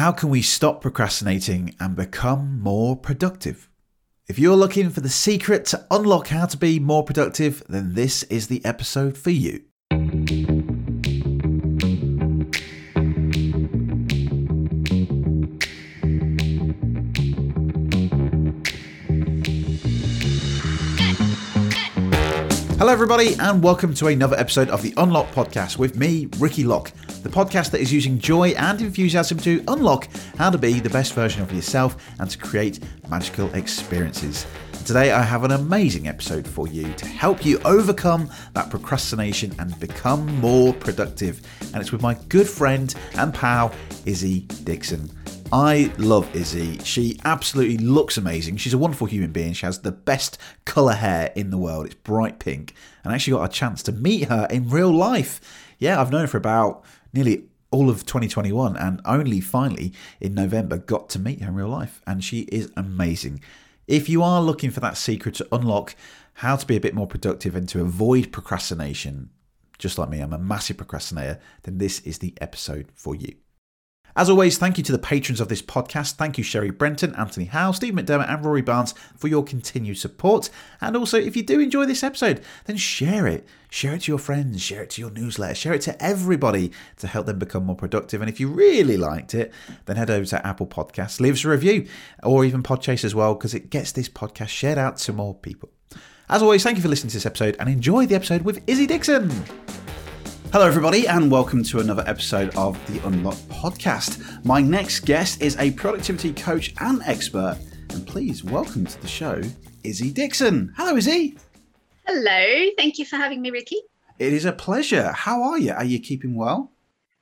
How can we stop procrastinating and become more productive? If you're looking for the secret to unlock how to be more productive, then this is the episode for you. Hello, everybody, and welcome to another episode of the Unlock Podcast with me, Ricky Lock, the podcast that is using joy and enthusiasm to unlock how to be the best version of yourself and to create magical experiences. today, I have an amazing episode for you to help you overcome that procrastination and become more productive. And it's with my good friend and pal, Isi Dixon. I love Isi. She absolutely looks amazing. She's a wonderful human being. She has the best colour hair in the world. It's bright pink. And I actually got a chance to meet her in real life. Yeah, I've known her for about nearly all of 2021 and only finally in November got to meet her in real life. And she is amazing. If you are looking for that secret to unlock how to be a bit more productive and to avoid procrastination, just like me, I'm a massive procrastinator, then this is the episode for you. As always, thank you to the patrons of this podcast. Thank you, Sherry Brenton, Anthony Howe, Steve McDermott, and Rory Barnes for your continued support. And also, if you do enjoy this episode, then share it. Share it to your friends, share it to your newsletter, share it to everybody to help them become more productive. And if you really liked it, then head over to Apple Podcasts, leave us a review, or even Podchaser as well, because it gets this podcast shared out to more people. As always, thank you for listening to this episode and enjoy the episode with Isi Dixon. Hello, everybody, and welcome to another episode of the Unlock podcast. My next guest is a productivity coach and expert, and please welcome to the show, Isi Dixon. Hello, Isi. Hello, thank you for having me, Ricky. It is a pleasure. How are you? Are you keeping well?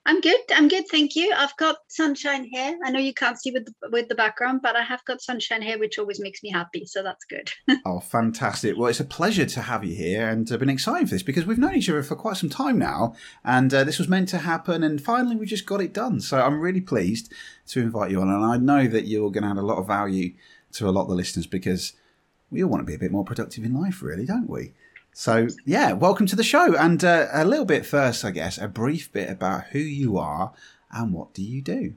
I'm good. I'm good. Thank you. I've got sunshine here. I know you can't see with the, with the background, but I have got sunshine here, which always makes me happy. So that's good. oh, fantastic. Well, it's a pleasure to have you here and I've been excited for this because we've known each other for quite some time now. And uh, this was meant to happen. And finally, we just got it done. So I'm really pleased to invite you on. And I know that you're going to add a lot of value to a lot of the listeners because we all want to be a bit more productive in life, really, don't we? So, yeah, welcome to the show. And uh, a little bit first, I guess, a brief bit about who you are and what do you do?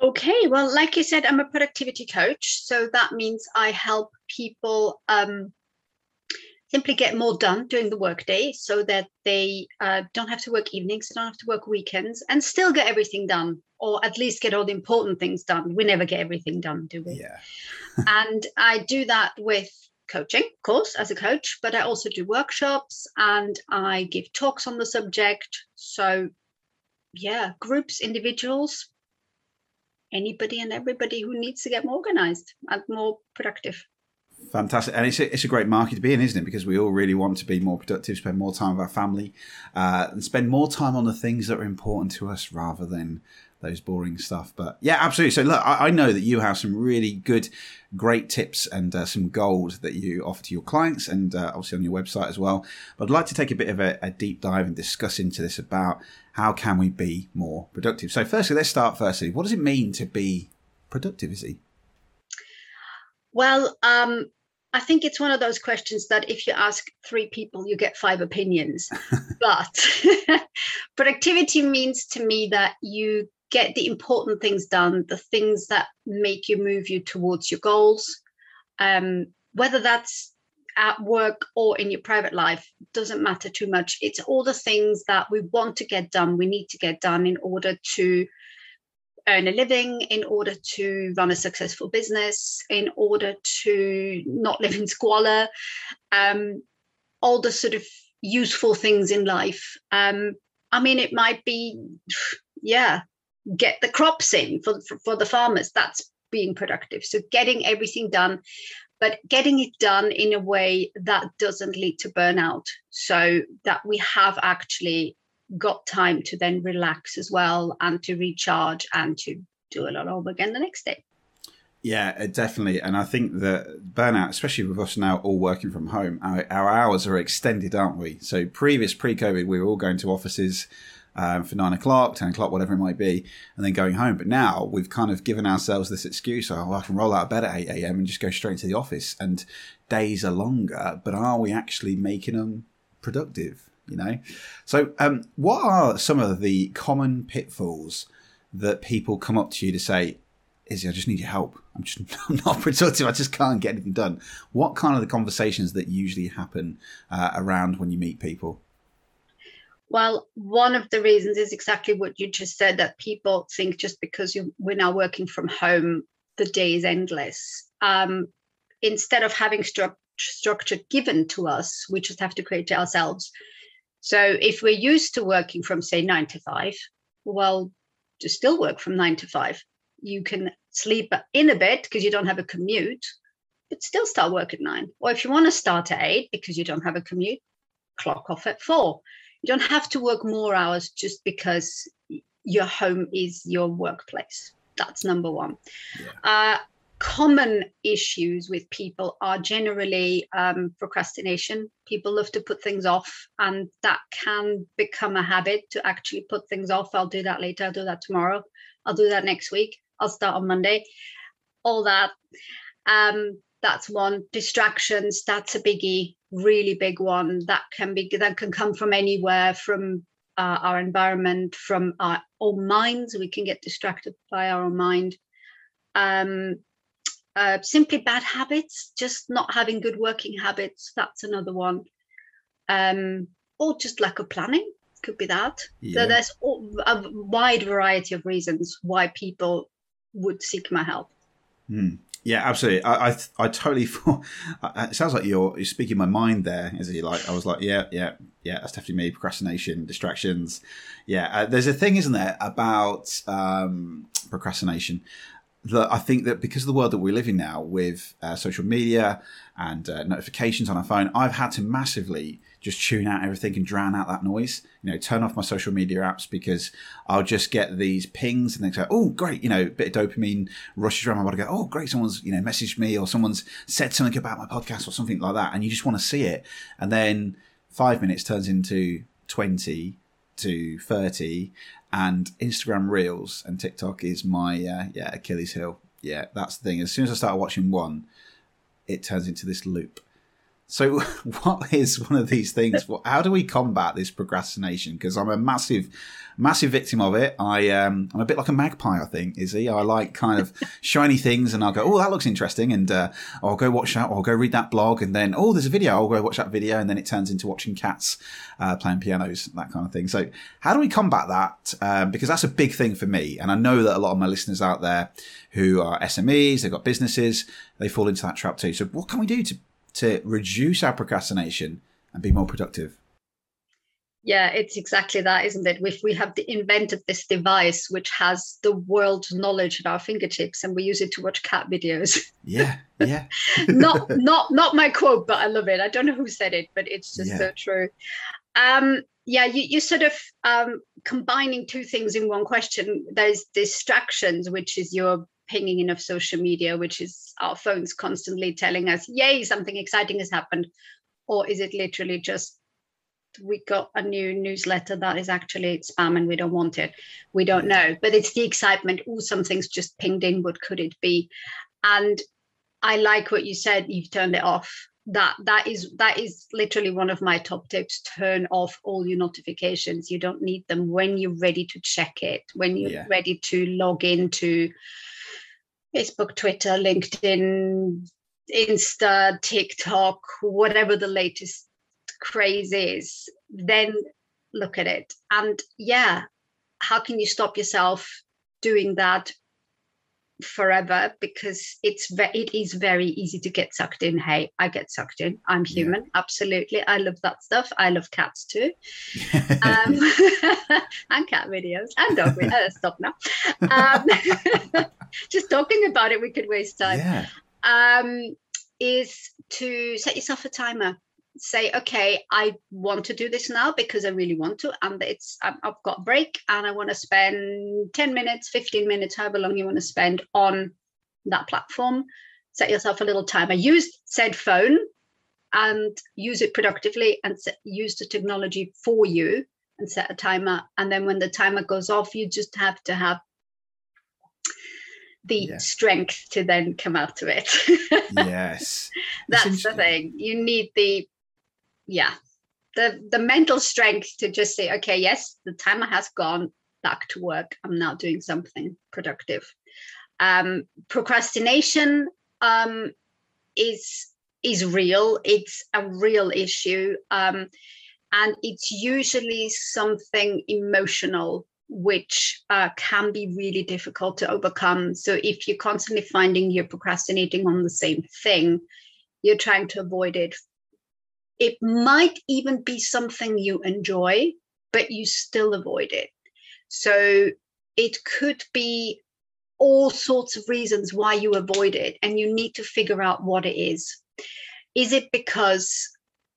Okay, well, like you said, I'm a productivity coach. So that means I help people um, simply get more done during the workday so that they uh, don't have to work evenings, don't have to work weekends, and still get everything done, or at least get all the important things done. We never get everything done, do we? Yeah. and I do that with coaching of course as a coach, but I also do workshops and I give talks on the subject. So, yeah, groups, individuals, anybody and everybody who needs to get more organized and more productive. Fantastic. And it's a, it's a great market to be in, isn't it? Because we all really want to be more productive, spend more time with our family, uh, and spend more time on the things that are important to us rather than those boring stuff. But yeah, absolutely. So look, I, I know that you have some really good, great tips and uh, some gold that you offer to your clients, and uh, obviously on your website as well. But I'd like to take a bit of a, a, deep dive and discuss into this about how can we be more productive. So firstly, let's start. Firstly, what does it mean to be productive? Isi? Well, um, I think it's one of those questions that if you ask three people, you get five opinions. but productivity means to me that you get the important things done, the things that make you move you towards your goals. Um, whether that's at work or in your private life doesn't matter too much. It's all the things that we want to get done, we need to get done in order to earn a living, in order to run a successful business, in order to not live in squalor, um, all the sort of useful things in life. Um, I mean, it might be, yeah, get the crops in for, for, for the farmers. That's being productive. So getting everything done, but getting it done in a way that doesn't lead to burnout. So that we have actually got time to then relax as well and to recharge and to do it all over again the next day. Yeah, uh, definitely. And I think that burnout, especially with us now all working from home, our, our hours are extended, aren't we? So previous pre-COVID, we were all going to offices um, for nine o'clock, 10 o'clock, whatever it might be, and then going home. But now we've kind of given ourselves this excuse oh, I can roll out of bed at 8 a.m. and just go straight to the office. And days are longer, but are we actually making them productive? You know? So, um, what are some of the common pitfalls that people come up to you to say, Isi, I just need your help. I'm just I'm not productive. I just can't get anything done. What kind of the conversations that usually happen uh, around when you meet people? Well, one of the reasons is exactly what you just said that people think just because you, we're now working from home, the day is endless. Um, instead of having stru- structure given to us, we just have to create it ourselves. So if we're used to working from, say, nine to five, well, to still work from nine to five. You can sleep in a bit because you don't have a commute, but still start work at nine. Or if you want to start at eight because you don't have a commute, clock off at four. You don't have to work more hours just because your home is your workplace. That's number one. Yeah. Uh, common issues with people are generally um, procrastination. People love to put things off, and that can become a habit to actually put things off. I'll do that later. I'll do that tomorrow. I'll do that next week. I'll start on Monday. All that. Um, that's one. Distractions. That's a biggie. Really big one. That can be that can come from anywhere from uh, our environment, from our own minds. We can get distracted by our own mind. Um, uh, simply bad habits, just not having good working habits. That's another one. Um, or just lack of planning could be that. Yeah. So there's a wide variety of reasons why people would seek my help. Hmm. Yeah, absolutely. I, I, I totally. it sounds like you're, you're speaking my mind there. Isi like? I was like, yeah, yeah, yeah. That's definitely me. Procrastination, distractions. Yeah, uh, there's a thing, isn't there, about um, procrastination that I think that because of the world that we live in now with uh, social media and uh, notifications on our phone, I've had to massively just tune out everything and drown out that noise. You know, turn off my social media apps because I'll just get these pings and they go, "Oh, great!" You know, bit of dopamine rushes around my body. Go, "Oh, great! Someone's you know messaged me or someone's said something about my podcast or something like that," and you just want to see it. And then five minutes turns into twenty to thirty, and Instagram Reels and TikTok is my uh, yeah Achilles heel. Yeah, that's the thing. As soon as I start watching one, it turns into this loop. So, what is one of these things? How do we combat this procrastination? Because I'm a massive massive victim of it. I um, I'm a bit like a magpie, I think. Isi? I like kind of shiny things, and I'll go, oh, that looks interesting, and uh, I'll go watch that, or I'll go read that blog, and then oh, there's a video. I'll go watch that video, and then it turns into watching cats uh, playing pianos, that kind of thing. So, how do we combat that? Um, because that's a big thing for me, and I know that a lot of my listeners out there who are SMEs, they've got businesses, they fall into that trap too. So, what can we do to to reduce our procrastination and be more productive? yeah it's exactly that isn't it? If we have invented this device which has the world knowledge at our fingertips and we use it to watch cat videos. Yeah yeah. Not not not my quote but i love it. I don't know who said it but it's just yeah. so true. Um yeah you, you sort of um combining two things in one question. There's distractions which is your pinging in of social media which is our phones constantly telling us yay something exciting has happened or is it literally just we got a new newsletter that is actually spam and we don't want it. We don't know, but it's the excitement. Oh, something's just pinged in. What could it be? And I like what you said. You've turned it off. That that is that is literally one of my top tips. Turn off all your notifications. You don't need them when you're ready to check it. When you're yeah. ready to log into Facebook, Twitter, LinkedIn, Insta, TikTok, whatever the latest craze is, then look at it. And yeah, how can you stop yourself doing that forever because it's ve- it is very easy to get sucked in. Hey i get sucked in. I'm human. Yeah. absolutely. I love that stuff. I love cats too. Um, and cat videos and dog videos uh, stop now. Um, just talking about it we could waste time. Yeah. um, is to set yourself a timer say okay i want to do this now because i really want to and it's um, i've got a break and i want to spend 10 minutes 15 minutes however long you want to spend on that platform. Set yourself a little timer. Use said phone and use it productively and set, use the technology for you and set a timer. And then when the timer goes off you just have to have the yeah. strength to then come out of it. Yes. That's the thing. You need the yeah the the mental strength to just say okay yes the timer has gone back to work. I'm now doing something productive. Um, procrastination um, is is real. It's a real issue, um, and it's usually something emotional which uh, can be really difficult to overcome. So if you're constantly finding you're procrastinating on the same thing, you're trying to avoid it. It might even be something you enjoy, but you still avoid it. So it could be all sorts of reasons why you avoid it, and you need to figure out what it is. Is it because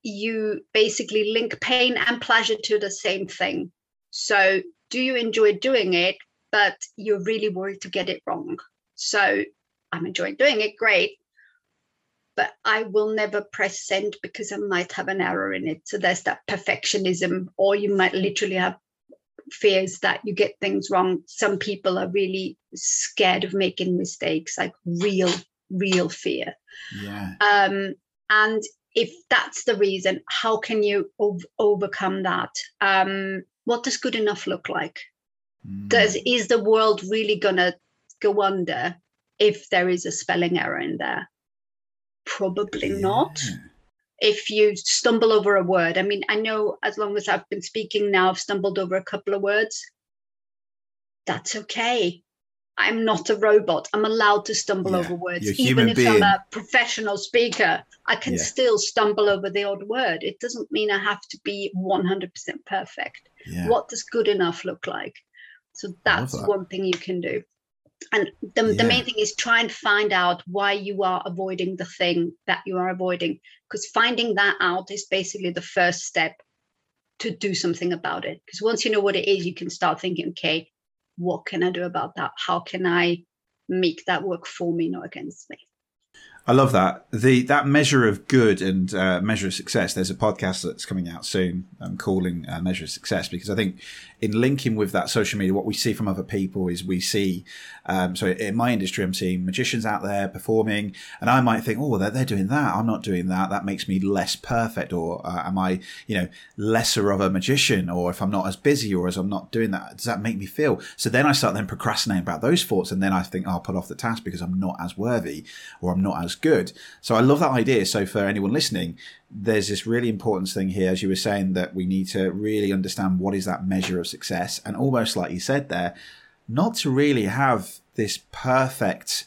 you basically link pain and pleasure to the same thing? So, do you enjoy doing it, but you're really worried to get it wrong? So, I'm enjoying doing it, great but I will never press send because I might have an error in it. So there's that perfectionism, or you might literally have fears that you get things wrong. Some people are really scared of making mistakes, like real, real fear. Yeah. Um, and if that's the reason, how can you ov- overcome that? Um, what does good enough look like? Mm. Does is the world really gonna go under if there is a spelling error in there? Probably yeah. not. If you stumble over a word, I mean, I know as long as I've been speaking now, I've stumbled over a couple of words. That's okay. I'm not a robot. I'm allowed to stumble yeah. over words. Even if being. I'm a professional speaker, I can yeah. still stumble over the odd word. It doesn't mean I have to be 100% perfect. Yeah. What does good enough look like? So that's that. one thing you can do and the, yeah. the main thing is try and find out why you are avoiding the thing that you are avoiding because finding that out is basically the first step to do something about it. Because once you know what it is you can start thinking okay what can i do about that? How can i make that work for me not against me I love that. The that measure of good and uh, measure of success. There's a podcast that's coming out soon. I'm um, calling uh, measure of success because I think in linking with that social media, what we see from other people is we see. Um, so in my industry, I'm seeing magicians out there performing, and I might think, oh, they're, they're doing that. I'm not doing that. That makes me less perfect, or uh, am I, you know, lesser of a magician? Or if I'm not as busy, or as I'm not doing that, does that make me feel? So then I start then procrastinating about those thoughts, and then I think oh, I'll put off the task because I'm not as worthy, or I'm not as good. So I love that idea. So for anyone listening, there's this really important thing here, as you were saying, that we need to really understand what is that measure of success. And almost like you said there, not to really have this perfect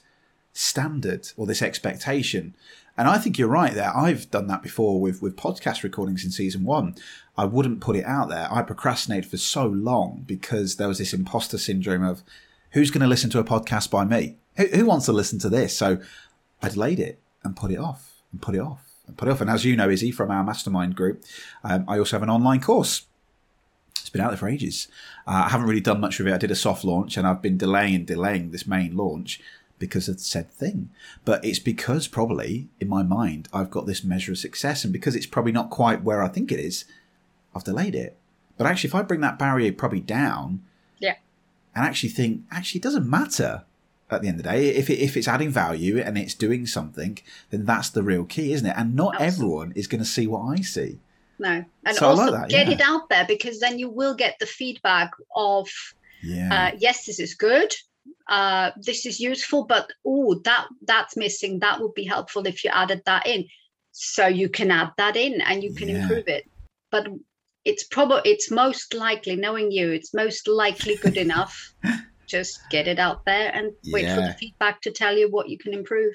standard or this expectation. And I think you're right there. I've done that before with, with podcast recordings in season one. I wouldn't put it out there. I procrastinated for so long because there was this imposter syndrome of who's going to listen to a podcast by me? Who, who wants to listen to this? So I delayed it and put it off and put it off and put it off. And as you know, Isi, from our mastermind group, um, I also have an online course. It's been out there for ages. Uh, I haven't really done much with it. I did a soft launch and I've been delaying and delaying this main launch because of the said thing. But it's because probably in my mind, I've got this measure of success. And because it's probably not quite where I think it is, I've delayed it. But actually, if I bring that barrier probably down, yeah, and actually think, actually, it doesn't matter at the end of the day. If it, if it's adding value and it's doing something, then that's the real key, isn't it? And not Absolutely. everyone is going to see what I see. No, and so also like that, get yeah. it out there because then you will get the feedback of, yeah. uh, yes, this is good, uh, this is useful, but oh, that that's missing. That would be helpful if you added that in. So you can add that in and you can yeah. improve it. But it's probably it's most likely, knowing you, it's most likely good enough just get it out there and wait yeah. for the feedback to tell you what you can improve.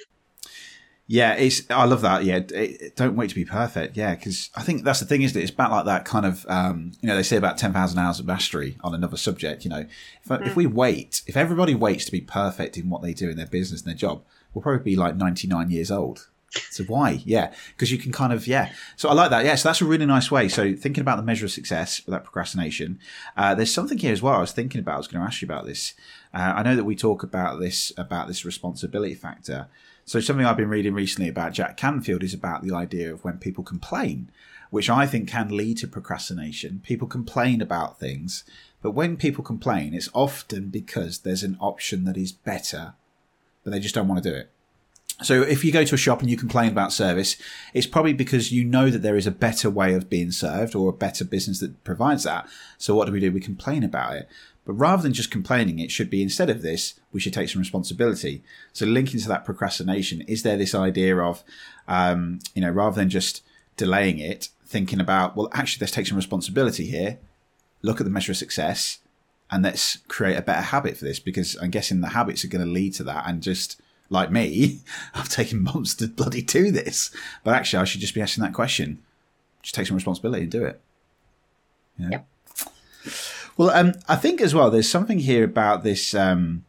Yeah, it's. I love that. Yeah, it, don't wait to be perfect. Yeah, because I think that's the thing, isn't it? It's about like that kind of. Um, you know, they say about ten thousand hours of mastery on another subject. You know, if, mm. if we wait, if everybody waits to be perfect in what they do in their business and their job, we'll probably be like ninety nine years old. So why? Yeah, because you can kind of yeah. So I like that. Yeah, so that's a really nice way. So thinking about the measure of success without procrastination. Uh, there's something here as well. I was thinking about. I was going to ask you about this. Uh, I know that we talk about this about this responsibility factor. So something I've been reading recently about Jack Canfield is about the idea of when people complain, which I think can lead to procrastination. People complain about things, but when people complain, it's often because there's an option that is better, but they just don't want to do it. So if you go to a shop and you complain about service, it's probably because you know that there is a better way of being served or a better business that provides that. So what do we do? We complain about it. But rather than just complaining, it should be instead of this, we should take some responsibility. So linking to that procrastination, is there this idea of, um, you know, rather than just delaying it, thinking about, well, actually, let's take some responsibility here, look at the measure of success, and let's create a better habit for this because I'm guessing the habits are going to lead to that. And just like me, I've taken months to bloody do this. But actually, I should just be asking that question. Just take some responsibility and do it. Yeah. Yep. Well, um, I think as well, there's something here about this um,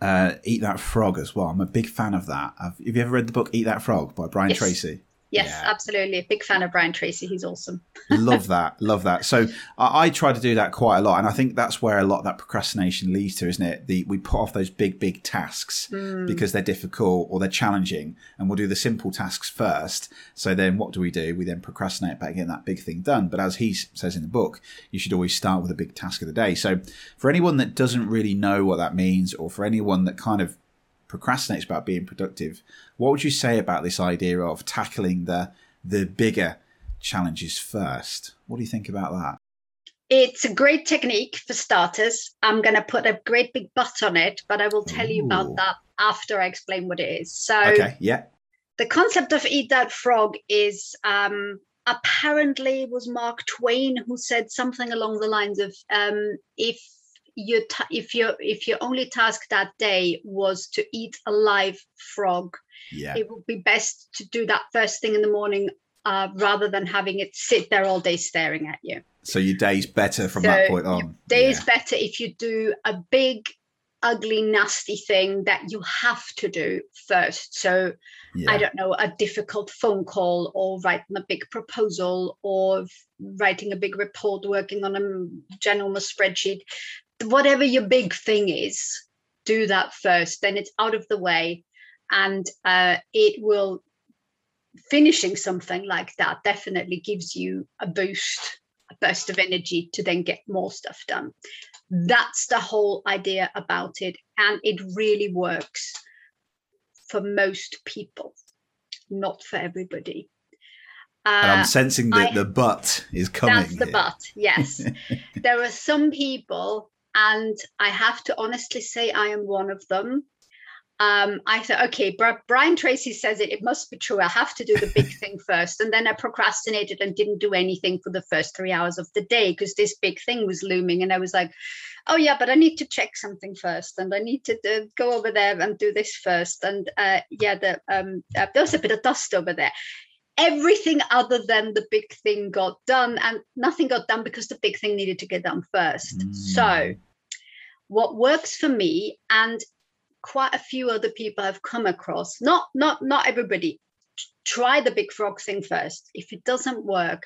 uh, Eat That Frog as well. I'm a big fan of that. Have, have you ever read the book Eat That Frog by Brian yes. Tracy? Yes, yeah. absolutely. Big fan of Brian Tracy. He's awesome. love that. Love that. So I, I, try to do that quite a lot. And I think that's where a lot of that procrastination leads to, isn't it? The, we put off those big, big tasks mm. because they're difficult or they're challenging. And we'll do the simple tasks first. So then what do we do? We then procrastinate about getting that big thing done. But as he says in the book, you should always start with a big task of the day. So for anyone that doesn't really know what that means, or for anyone that kind of procrastinates about being productive. What would you say about this idea of tackling the the bigger challenges first? What do you think about that? It's a great technique for starters. I'm going to put a great big butt on it, but I will tell Ooh. you about that after I explain what it is. So, okay, yeah. The concept of eat that frog is um, apparently was Mark Twain who said something along the lines of um, if your ta- if your if your only task that day was to eat a live frog yeah. it would be best to do that first thing in the morning uh, rather than having it sit there all day staring at you so your day's better from so that point on day is yeah. better if you do a big ugly nasty thing that you have to do first so yeah. i don't know a difficult phone call or writing a big proposal or writing a big report working on a general spreadsheet whatever your big thing is, do that first. Then it's out of the way, and uh, it will. Finishing something like that definitely gives you a boost, a burst of energy to then get more stuff done. That's the whole idea about it, and it really works for most people, not for everybody. Uh, and I'm sensing that I, the butt is coming. That's the here. butt, yes. there are some people and I have to honestly say, I am one of them. Um, I thought, okay, Brian Tracy says it, it must be true. I have to do the big thing first. And then I procrastinated and didn't do anything for the first three hours of the day because this big thing was looming. And I was like, oh, yeah, but I need to check something first. And I need to uh, go over there and do this first. And uh, yeah, the, um, uh, there was a bit of dust over there everything other than the big thing got done and nothing got done because the big thing needed to get done first mm. so what works for me and quite a few other people have come across not not not everybody try the big frog thing first if it doesn't work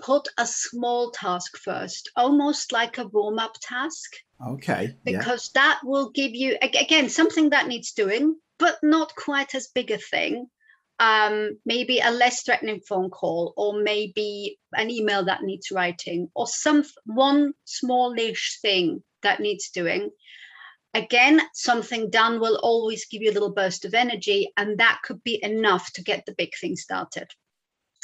put a small task first almost like a warm up task okay because yeah. that will give you again something that needs doing but not quite as big a thing um, maybe a less threatening phone call or maybe an email that needs writing or some one smallish thing that needs doing again something done will always give you a little burst of energy and that could be enough to get the big thing started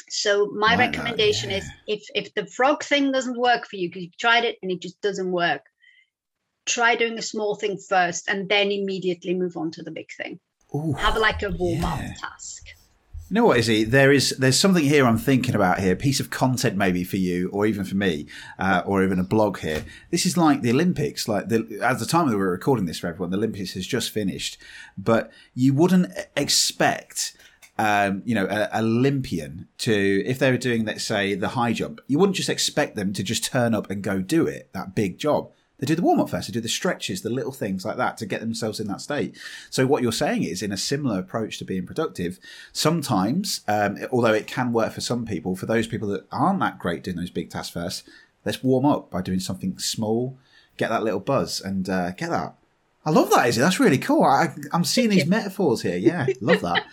so my Why recommendation yeah. is if if the frog thing doesn't work for you because you've tried it and it just doesn't work try doing a small thing first and then immediately move on to the big thing Ooh, have like a warm up yeah. task you know what, Isi? There is there's something here I'm thinking about here, piece of content maybe for you, or even for me, uh, or even a blog here. This is like the Olympics. Like the, at the time that we're recording this for everyone, the Olympics has just finished, but you wouldn't expect. Um, you know, an Olympian to, if they were doing, let's say, the high jump, you wouldn't just expect them to just turn up and go do it, that big job they do the warm up first. They do the stretches, the little things like that to get themselves in that state. So what you're saying is, in a similar approach to being productive, sometimes, um, although it can work for some people, for those people that aren't that great doing those big tasks first, let's warm up by doing something small, get that little buzz, and uh, get that. I love that, Isi. That's really cool. I, am seeing these metaphors here. Yeah, love that.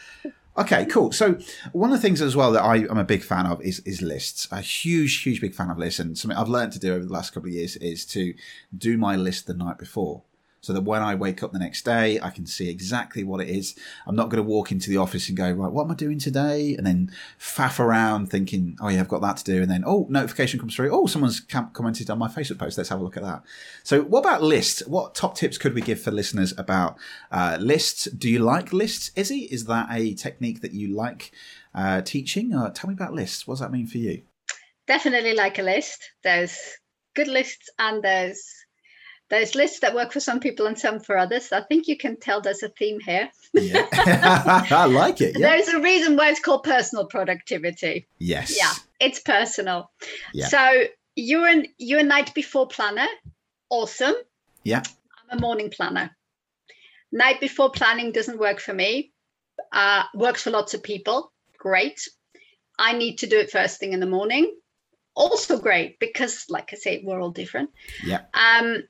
Okay, cool. So one of the things as well that I, am a big fan of is is lists. A huge, huge big fan of lists, and something I've learned to do over the last couple of years is to do my list the night before. So that when I wake up the next day, I can see exactly what it is. I'm not going to walk into the office and go, right, what am I doing today? And then faff around thinking, oh yeah, I've got that to do. And then, oh, notification comes through. Oh, someone's commented on my Facebook post. Let's have a look at that. So what about lists? What top tips could we give for listeners about uh, lists? Do you like lists, Isi? Is that a technique that you like uh, teaching? Uh, tell me about lists. What does that mean for you? Definitely like a list. There's good lists and there's there's lists that work for some people and some for others. I think you can tell there's a theme here. yeah. I like it. Yeah. There's a reason why it's called personal productivity. Yes. Yeah, it's personal. Yeah. So you're an you're a night before planner. Awesome. Yeah. I'm a morning planner. Night before planning doesn't work for me. Uh, works for lots of people. Great. I need to do it first thing in the morning. Also great because, like I say, we're all different. Yeah. Um,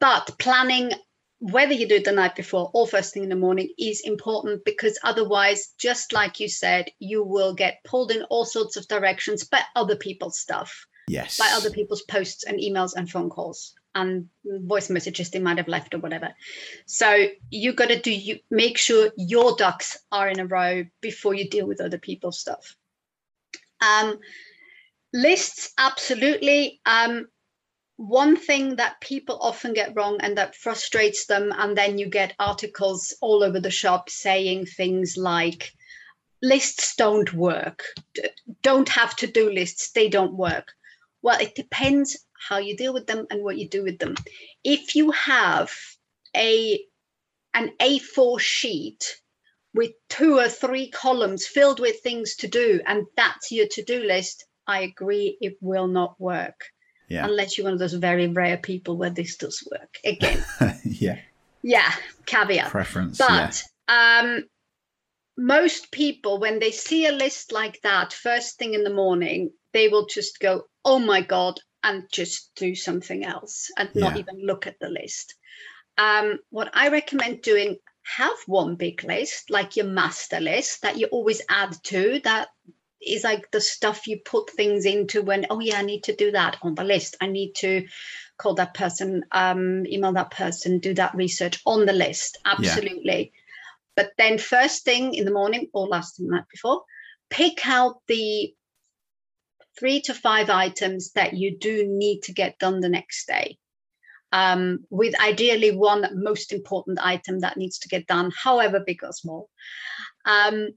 but planning whether you do it the night before or first thing in the morning is important because otherwise just like you said you will get pulled in all sorts of directions by other people's stuff. Yes. By other people's posts and emails and phone calls and voice messages they might have left or whatever. So you got to do you make sure your ducks are in a row before you deal with other people's stuff. Um lists absolutely. Um one thing that people often get wrong and that frustrates them, and then you get articles all over the shop saying things like, lists don't work, don't have to do lists, they don't work. Well, it depends how you deal with them and what you do with them. If you have a an A4 sheet with two or three columns filled with things to do, and that's your to do list, I agree, it will not work yeah. unless you're one of those very rare people where this does work. Again, yeah, yeah, caveat preference, but yeah. um, most people when they see a list like that first thing in the morning, they will just go, "Oh my god," and just do something else and not yeah. even look at the list. Um, what I recommend doing have one big list like your master list that you always add to that is like the stuff you put things into when oh yeah i need to do that on the list. I need to call that person um, email that person do that research on the list. Absolutely. Yeah. but then first thing in the morning or last night before pick out the three to five items that you do need to get done the next day um, with ideally one most important item that needs to get done however big or small. Um,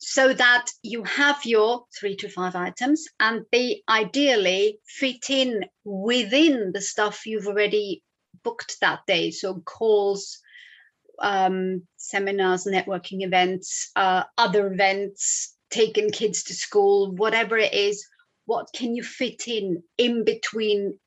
so that you have your three to five items and they ideally fit in within the stuff you've already booked that day. So calls, um, seminars, networking events, uh, other events, taking kids to school, whatever it is, what can you fit in in between?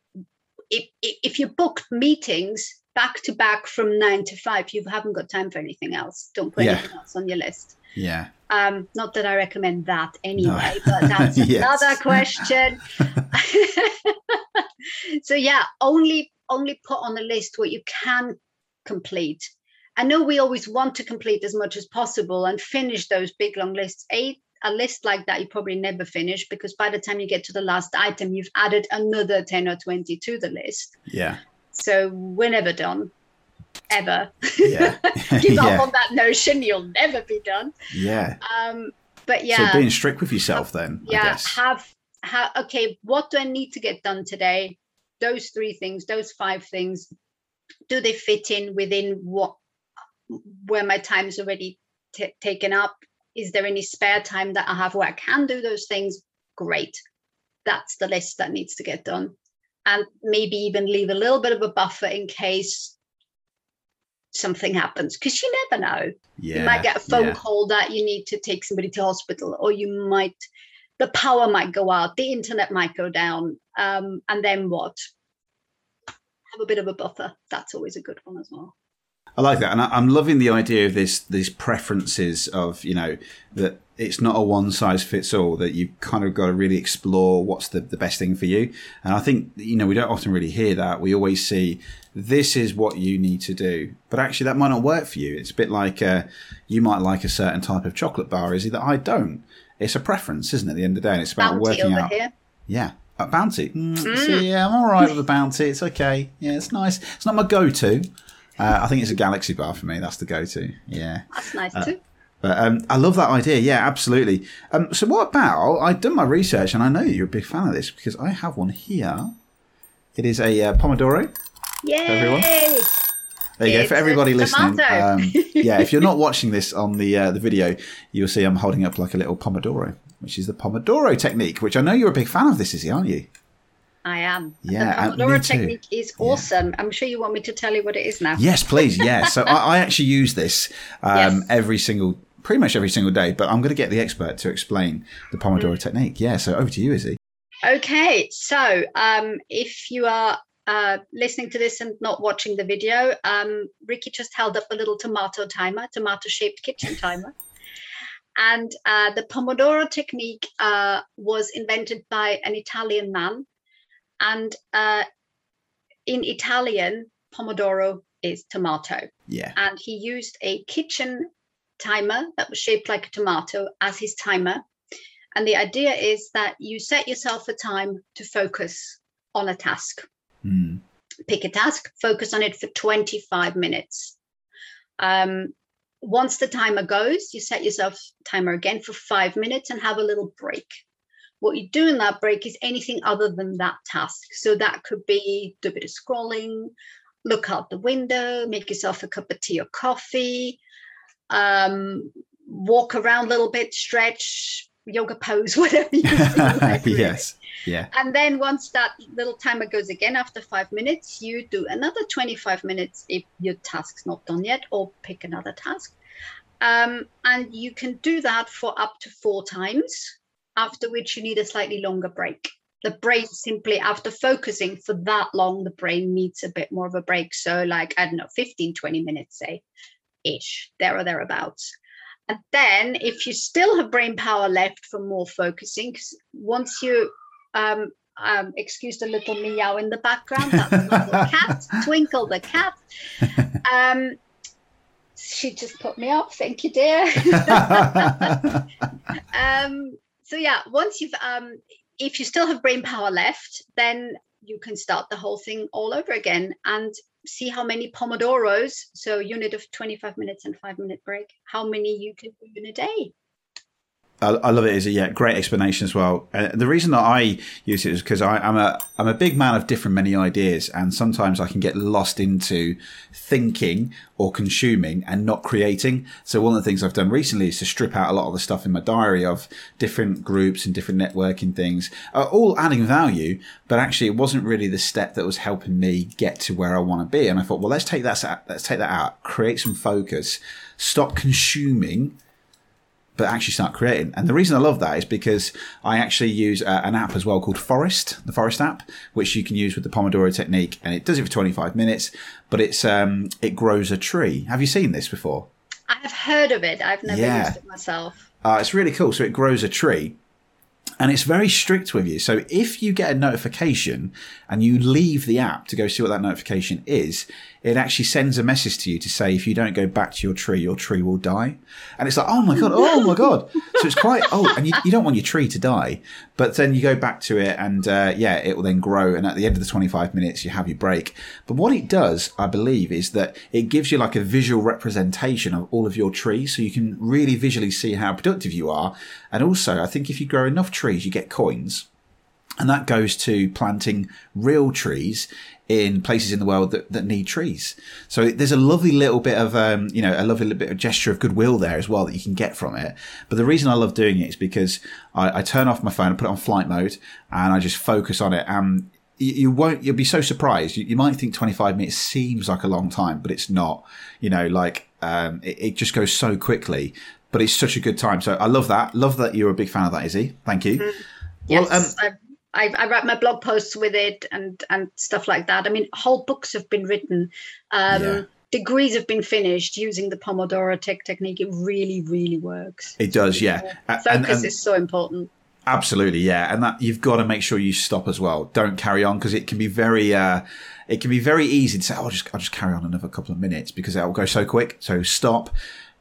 If, if you booked meetings back to back from nine to five, you haven't got time for anything else. Don't put yeah. anything else on your list. Yeah. Um, not that I recommend that anyway, no. but that's another question. so yeah, only only put on the list what you can complete. I know we always want to complete as much as possible and finish those big long lists. A, a list like that you probably never finish because by the time you get to the last item, you've added another 10 or 20 to the list. Yeah. So we're never done ever. Yeah. Give yeah. up on that notion, you'll never be done. Yeah. Um, but yeah. So being strict with yourself then. Yeah. Have have okay, what do I need to get done today? Those three things, those five things, do they fit in within what where my time is already t- taken up? Is there any spare time that I have where I can do those things? Great. That's the list that needs to get done. And maybe even leave a little bit of a buffer in case something happens because you never know. Yeah, you might get a phone yeah. call that you need to take somebody to hospital, or you might the power might go out, the internet might go down, um, and then what? Have a bit of a buffer. That's always a good one as well. I like that, and I, am loving the idea of this these preferences of you know that it's not a one size fits all. That you've kind of got to really explore what's the, the best thing for you. And I think you know we don't often really hear that. We always see this is what you need to do, but actually that might not work for you. It's a bit like uh, you might like a certain type of chocolate bar, is it that I don't? It's a preference, isn't it? At the end of the day, and it's about bounty working out. Here. Yeah, a bounty. Mm, mm. yeah, I'm all right with a bounty. It's okay. Yeah, it's nice. It's not my go-to Uh, I think it's a Galaxy bar for me. That's the go-to. Yeah. That's nice uh, too. But um, I love that idea. Yeah, absolutely. Um, so what about? I've done my research, and I know you're a big fan of this because I have one here. It is a uh, Pomodoro. Yay! Everyone. There you it's go for everybody listening. Um, yeah, if you're not watching this on the uh, the video, you'll see I'm holding up like a little Pomodoro, which is the Pomodoro technique. Which I know you're a big fan of. This, is? Aren't you? I am. Yeah, the Pomodoro technique is awesome. Yeah. I'm sure you want me to tell you what it is now. Yes, please. Yeah. so I, I, actually use this um, yes. every single, pretty much every single day. But I'm going to get the expert to explain the Pomodoro mm. technique. Yeah. So over to you, Isi. Okay. So um, if you are uh, listening to this and not watching the video, um, Ricky just held up a little tomato timer, tomato shaped kitchen timer. And uh, the Pomodoro technique uh, was invented by an Italian man and uh, in Italian, Pomodoro is tomato. Yeah. And he used a kitchen timer that was shaped like a tomato as his timer. And the idea is that you set yourself a time to focus on a task. Mm. Pick a task, focus on it for 25 minutes. Um, once the timer goes, you set yourself timer again for five minutes and have a little break what you do in that break is anything other than that task. So that could be do a bit of scrolling, look out the window, make yourself a cup of tea or coffee, um, walk around a little bit, stretch, yoga pose, whatever you like. yes. Yeah. And then once that little timer goes again after five minutes, you do another 25 minutes if your task's not done yet, or pick another task. Um, and you can do that for up to four times after which you need a slightly longer break. The brain simply, after focusing for that long, the brain needs a bit more of a break. So, like, I don't know, 15, 20 minutes, say, ish, there or thereabouts. And then, if you still have brain power left for more focusing, because once you um, um, excuse the little meow in the background, that's the cat, Twinkle the cat. Um, she just put me up. Thank you, dear. um, so yeah, once you've um, if you still have brain power left, then you can start the whole thing all over again and see how many pomodoros, so unit of 25 minutes and five minute break, how many you can do in a day. I, love it. Is a yeah, great explanation as well. Uh, the reason that I use it is because I'm a I'm a big man of different many ideas, and sometimes I can get lost into thinking or consuming and not creating. So one of the things I've done recently is to strip out a lot of the stuff in my diary of different groups and different networking things, uh, all adding value, but actually it wasn't really the step that was helping me get to where I want to be. And I thought, well, let's take that let's take that out, create some focus, stop consuming but actually start creating. And the reason I love that is because I actually use uh, an app as well called Forest, the Forest app, which you can use with the Pomodoro technique, and it does it for 25 minutes. But it's um, it grows a tree. Have you seen this before? I have heard of it. I've never yeah. used it myself. Uh, it's really cool. So it grows a tree, and it's very strict with you. So if you get a notification and you leave the app to go see what that notification is, it actually sends a message to you to say if you don't go back to your tree, your tree will die. And it's like, oh my god, oh my god. So it's quite oh, and you, you don't want your tree to die, but then you go back to it, and uh, yeah, it will then grow. And at the end of the twenty five minutes, you have your break. But what it does, I believe, is that it gives you like a visual representation of all of your trees, so you can really visually see how productive you are. And also, I think if you grow enough trees, you get coins and that goes to planting real trees in places in the world that, that need trees. So there's a lovely little bit of, um, you know, a lovely little bit of gesture of goodwill there as well that you can get from it. But the reason I love doing it is because I, I turn off my phone, I put it on flight mode, and I just focus on it. And you, you won't, you'll be so surprised. You, you, might think 25 minutes seems like a long time, but it's not. You know, like um, it, it just goes so quickly. But it's such a good time. So I love that. Love that you're a big fan of that, Isi. Thank you. Mm. Yes, well, um, I, I, write my blog posts with it and and stuff like that. I mean, whole books have been written. Um, yeah. Degrees have been finished using the Pomodoro tech technique. It really, really works. It does, yeah. Focus and, and, is so important. Absolutely, yeah, and that you've got to make sure you stop as well. Don't carry on because it can be very, uh, it can be very easy to say, "Oh, I'll just, I'll just carry on another couple of minutes" because it will go so quick. So stop,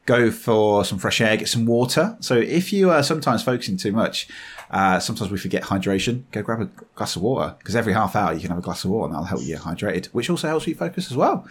go for some fresh air, get some water. So if you are sometimes focusing too much, uh, sometimes we forget hydration. Go grab a glass of water because every half hour you can have a glass of water and that'll help you hydrated, which also helps you focus as well.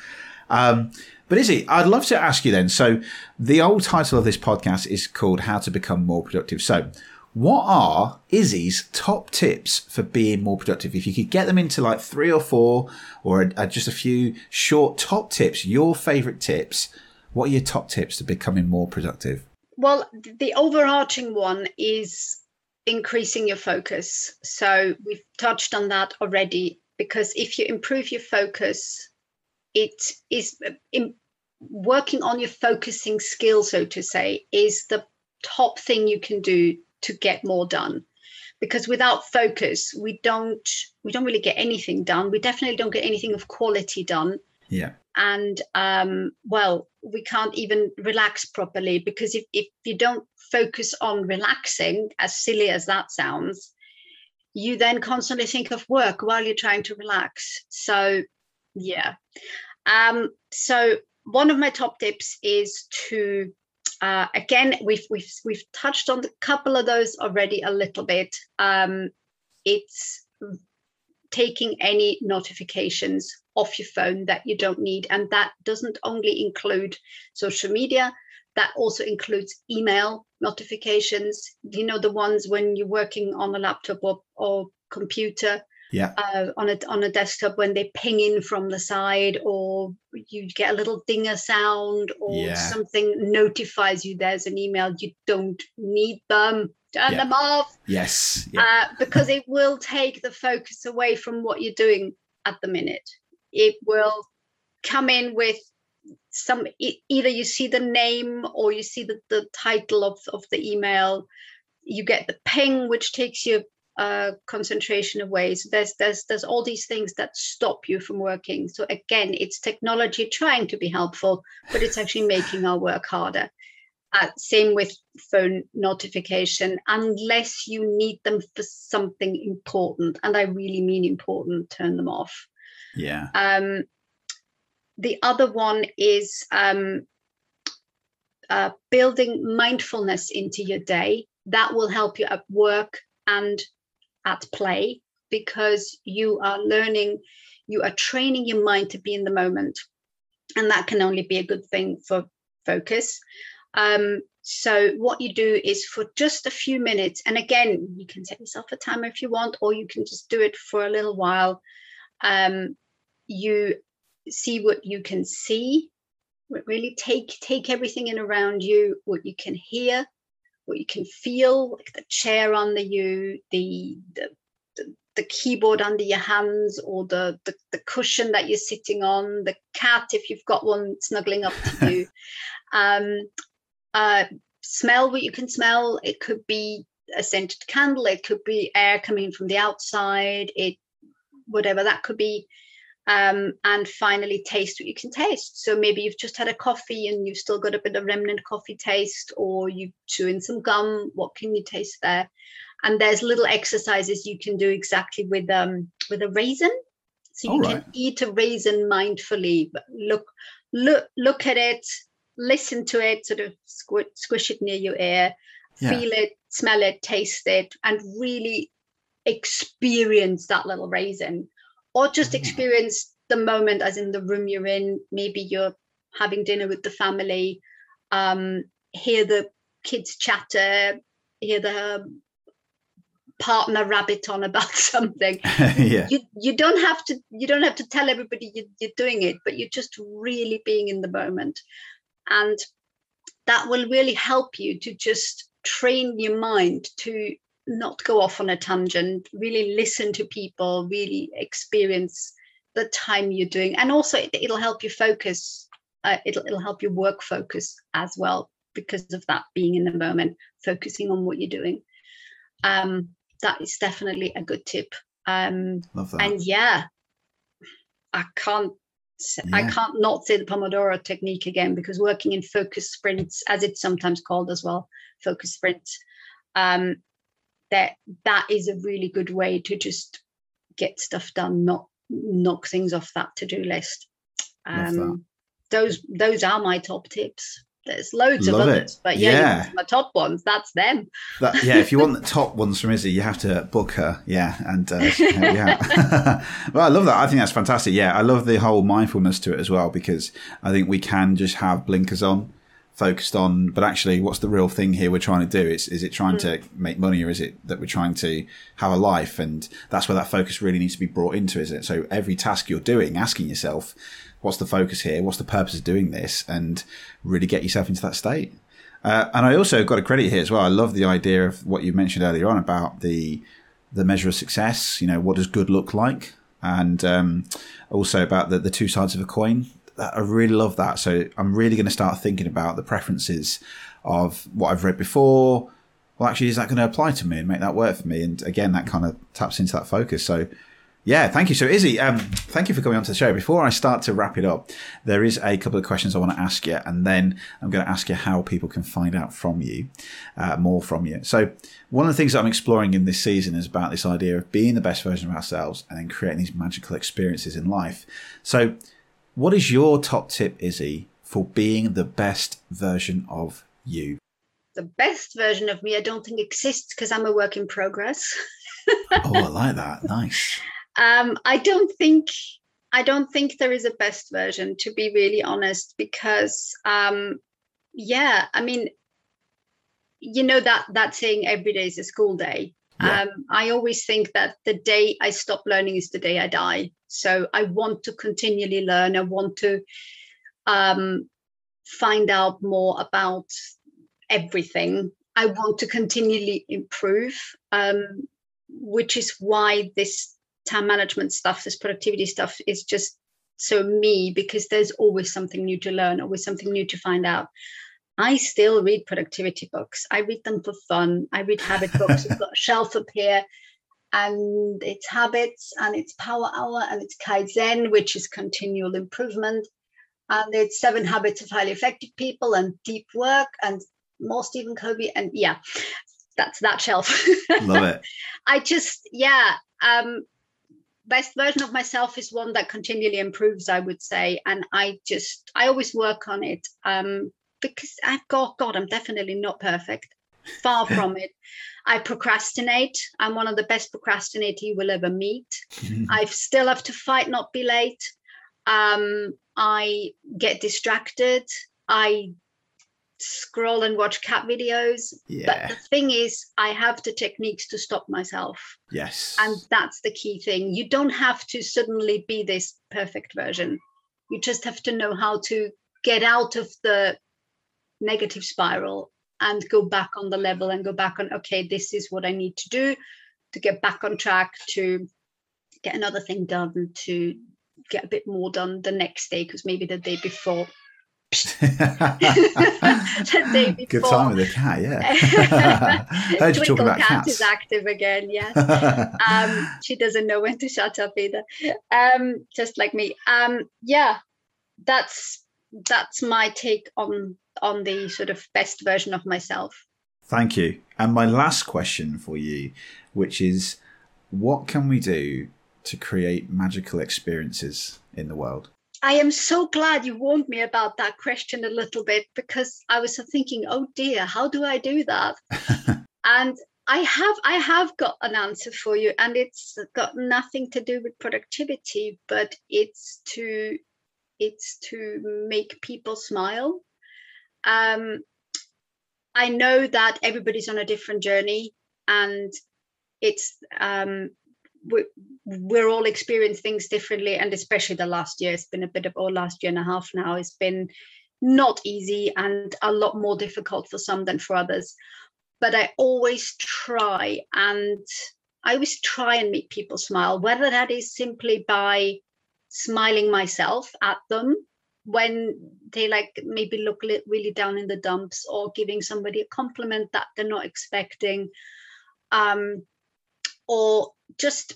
Um, but Isi, I'd love to ask you then. So, the old title of this podcast is called How to Become More Productive. So, what are Isi's top tips for being more productive? If you could get them into like three or four or a, a, just a few short top tips, your favorite tips, what are your top tips to becoming more productive? Well, the overarching one is increasing your focus. So we've touched on that already because if you improve your focus, it is in, working on your focusing skill, so to say, is the top thing you can do to get more done. Because without focus, we don't we don't really get anything done. We definitely don't get anything of quality done. Yeah. And um, well, we can't even relax properly because if, if you don't focus on relaxing, as silly as that sounds, you then constantly think of work while you're trying to relax. So, yeah. Um, so one of my top tips is to uh, again we've we've we've touched on a couple of those already a little bit. Um, it's taking any notifications off your phone that you don't need. And that doesn't only include social media, that also includes email notifications, you know, the ones when you're working on a laptop or, or computer. Yeah. Uh, on a on a desktop when they ping in from the side, or you get a little dinger sound, or yeah. something notifies you there's an email. You don't need them turn yeah. them off. Yes. Yeah. Uh, because it will take the focus away from what you're doing at the minute. It will come in with some either you see the name or you see the, the title of, of the email you get the ping which takes your uh, concentration away so there's there's there's all these things that stop you from working so again it's technology trying to be helpful but it's actually making our work harder uh, same with phone notification, unless you need them for something important, and I really mean important, turn them off. Yeah. Um, the other one is um, uh, building mindfulness into your day. That will help you at work and at play because you are learning, you are training your mind to be in the moment. And that can only be a good thing for focus. Um, so what you do is for just a few minutes, and again, you can set yourself a timer if you want, or you can just do it for a little while. Um, you see what you can see, really take take everything in around you, what you can hear, what you can feel, like the chair under you, the the, the, the keyboard under your hands, or the, the the cushion that you're sitting on, the cat if you've got one snuggling up to you. Um, uh, smell what you can smell. It could be a scented candle. It could be air coming from the outside. It whatever that could be. Um, and finally, taste what you can taste. So maybe you've just had a coffee and you've still got a bit of remnant coffee taste, or you chew in some gum. What can you taste there? And there's little exercises you can do exactly with um with a raisin. So you can eat a raisin mindfully. But look, look, look at it listen to it, sort of squish, squish it near your ear, yeah. feel it, smell it, taste it, and really experience that little raisin, or just mm. experience the moment as in the room you're in. Maybe you're having dinner with the family, um, hear the kids chatter, hear the partner rabbit on about something yeah. you you don't have to you don't have to tell everybody you, you're doing it but you're just really being in the moment and that will really help you to just train your mind to not go off on a tangent, really listen to people, really experience the time you're doing. And also, it, will help you focus, uh, it'll, it'll help your work focus as well because of that being in the moment, focusing on what you're doing. Um, that is definitely a good tip. Um, Love that. And yeah, I can't yeah. I can't not say the Pomodoro technique again because working in focus sprints, as it's sometimes called as well, focus sprints, um, that that is a really good way to just get stuff done, not knock things off that to-do list. Um, those those are my top tips. There's loads Love of it. but yeah, Yeah. my top ones, that's them. That, yeah, if you want the top ones from Isi, you have to book her. Yeah, and uh, yeah. well, I love that. I think that's fantastic. Yeah, I love the whole mindfulness to it as well because I think we can just have blinkers on, focused on, but actually, what's the real thing here we're trying to do? Is is it trying to make money, or is it that we're trying to have a life? And that's where that focus really needs to be brought into, is it? So every task you're doing, asking yourself, what's the focus here? What's the purpose of doing this? And really get yourself into that state. Uh, and I also got a credit here as well. I love the idea of what you mentioned earlier on about the the measure of success. You know, what does good look like, and um, also about the the two sides of a coin. I really love that. So I'm really going to start thinking about the preferences of what I've read before. Well, actually, is that going to apply to me and make that work for me? And again, that kind of taps into that focus. So yeah, thank you. So, Isi, um, thank you for coming on to the show. Before I start to wrap it up, there is a couple of questions I want to ask you, and then I'm going to ask you how people can find out from you, uh, more from you. So, one of the things that I'm exploring in this season is about this idea of being the best version of ourselves and then creating these magical experiences in life. So, what is your top tip, Isi, for being the best version of you? The best version of me, I don't think exists because I'm a work in progress. Oh, I like that. Nice. Um, I don't think I don't think there is a best version, to be really honest, because um, yeah, I mean, you know that that saying every day is a school day. Yeah. Um, I always think that the day I stop learning is the day I die. So I want to continually learn. I want to um, find out more about everything. I want to continually improve, um, which is why this time management stuff, this productivity stuff is just so me because there's always something new to learn, always something new to find out. I still read productivity books. I read them for fun. I read habit books. I've got a shelf up here, and it's habits, and it's power hour, and it's Kaizen, which is continual improvement, and it's seven habits of highly effective people, and deep work, and more Stephen Covey, and yeah, that's that shelf. Love it. I just, yeah, um, best version of myself is one that continually improves, I would say. And I just, I always work on it um, because I've got, God, I'm definitely not perfect. Far from it. I procrastinate. I'm one of the best procrastinators you will ever meet. I still have to fight, not be late. Um, I get distracted. I scroll and watch cat videos. yeah. But the thing is, I have the techniques to stop myself. Yes. And that's the key thing. You don't have to suddenly be this perfect version. You just have to know how to get out of the negative spiral and go back on the level and go back on, okay, this is what I need to do to get back on track, to get another thing done, to get a bit more done the next day, because maybe the day before. Good time with the cat, yeah. Heard you Twinkle about cat cats. is active again, yes. um, she doesn't know when to shut up either. Um, just like me. Um, yeah, that's that's my take on on the sort of best version of myself. Thank you. And my last question for you, which is what can we do to create magical experiences in the world? I am so glad you warned me about that question a little bit because I was thinking, oh dear, how do I do that? and I have I have got an answer for you, and it's got nothing to do with productivity, but it's to it's to make people smile. Um, I know that everybody's on a different journey, and it's um, we, we're all experiencing things differently and especially the last year it's been a bit of or last year and a half now it's been not easy and a lot more difficult for some than for others. But i always try and i always try and make people smile whether that is simply by smiling myself at them when they like maybe look really down in the dumps or giving somebody a compliment that they're not expecting. Um, or just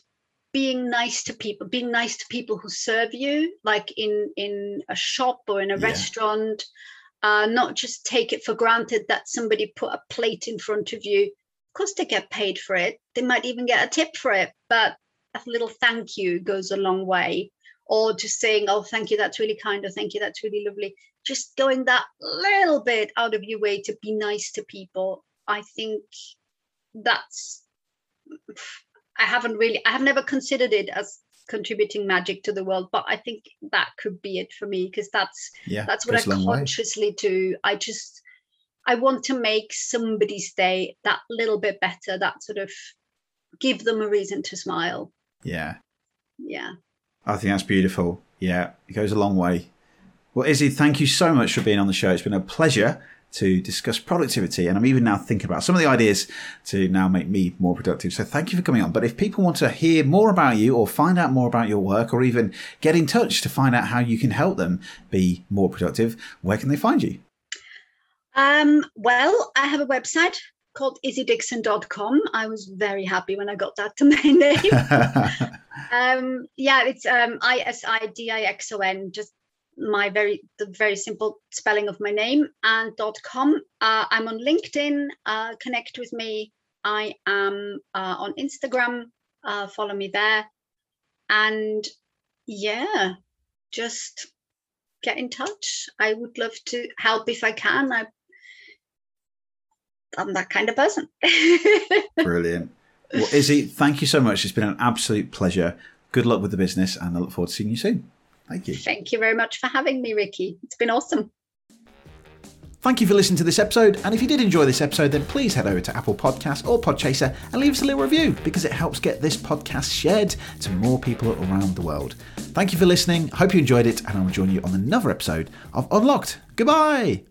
being nice to people being nice to people who serve you like in in a shop or in a Yeah. restaurant uh, not just take it for granted that somebody put a plate in front of you of course they get paid for it they might even get a tip for it but a little thank you goes a long way or just saying, oh, thank you, that's really kind, or thank you, that's really lovely. Just going that little bit out of your way to be nice to people. I think that's, I haven't really, I have never considered it as contributing magic to the world but i think that could be it for me because that's Yeah, that's what I long way. consciously do i just i want to make somebody's day that little bit better that sort of give them a reason to smile Yeah, yeah I think that's beautiful. Yeah, it goes a long way. Well, Isi, thank you so much for being on the show. It's been a pleasure to discuss productivity, and I'm even now thinking about some of the ideas to now make me more productive. So thank you for coming on. But if people want to hear more about you, or find out more about your work, or even get in touch to find out how you can help them be more productive, where can they find you? um well i have a website called isidixon.com i was very happy when i got that to my name um yeah it's um i-s-i-d-i-x-o-n just my very the very simple spelling of my name and dot com uh, i'm on linkedin uh, connect with me i am uh, on instagram uh, follow me there and yeah just get in touch i would love to help if i can I, i'm that kind of person Brilliant. Well, Isi, thank you so much. It's been an absolute pleasure. Good luck with the business, and I look forward to seeing you soon. Thank you. thank you very much for having me ricky it's been awesome Thank you for listening to this episode. And if you did enjoy this episode, then please head over to Apple Podcasts or Podchaser and leave us a little review because it helps get this podcast shared to more people around the world. Thank you for listening. Hope you enjoyed it, and I'll join you on another episode of Unlocked. Goodbye.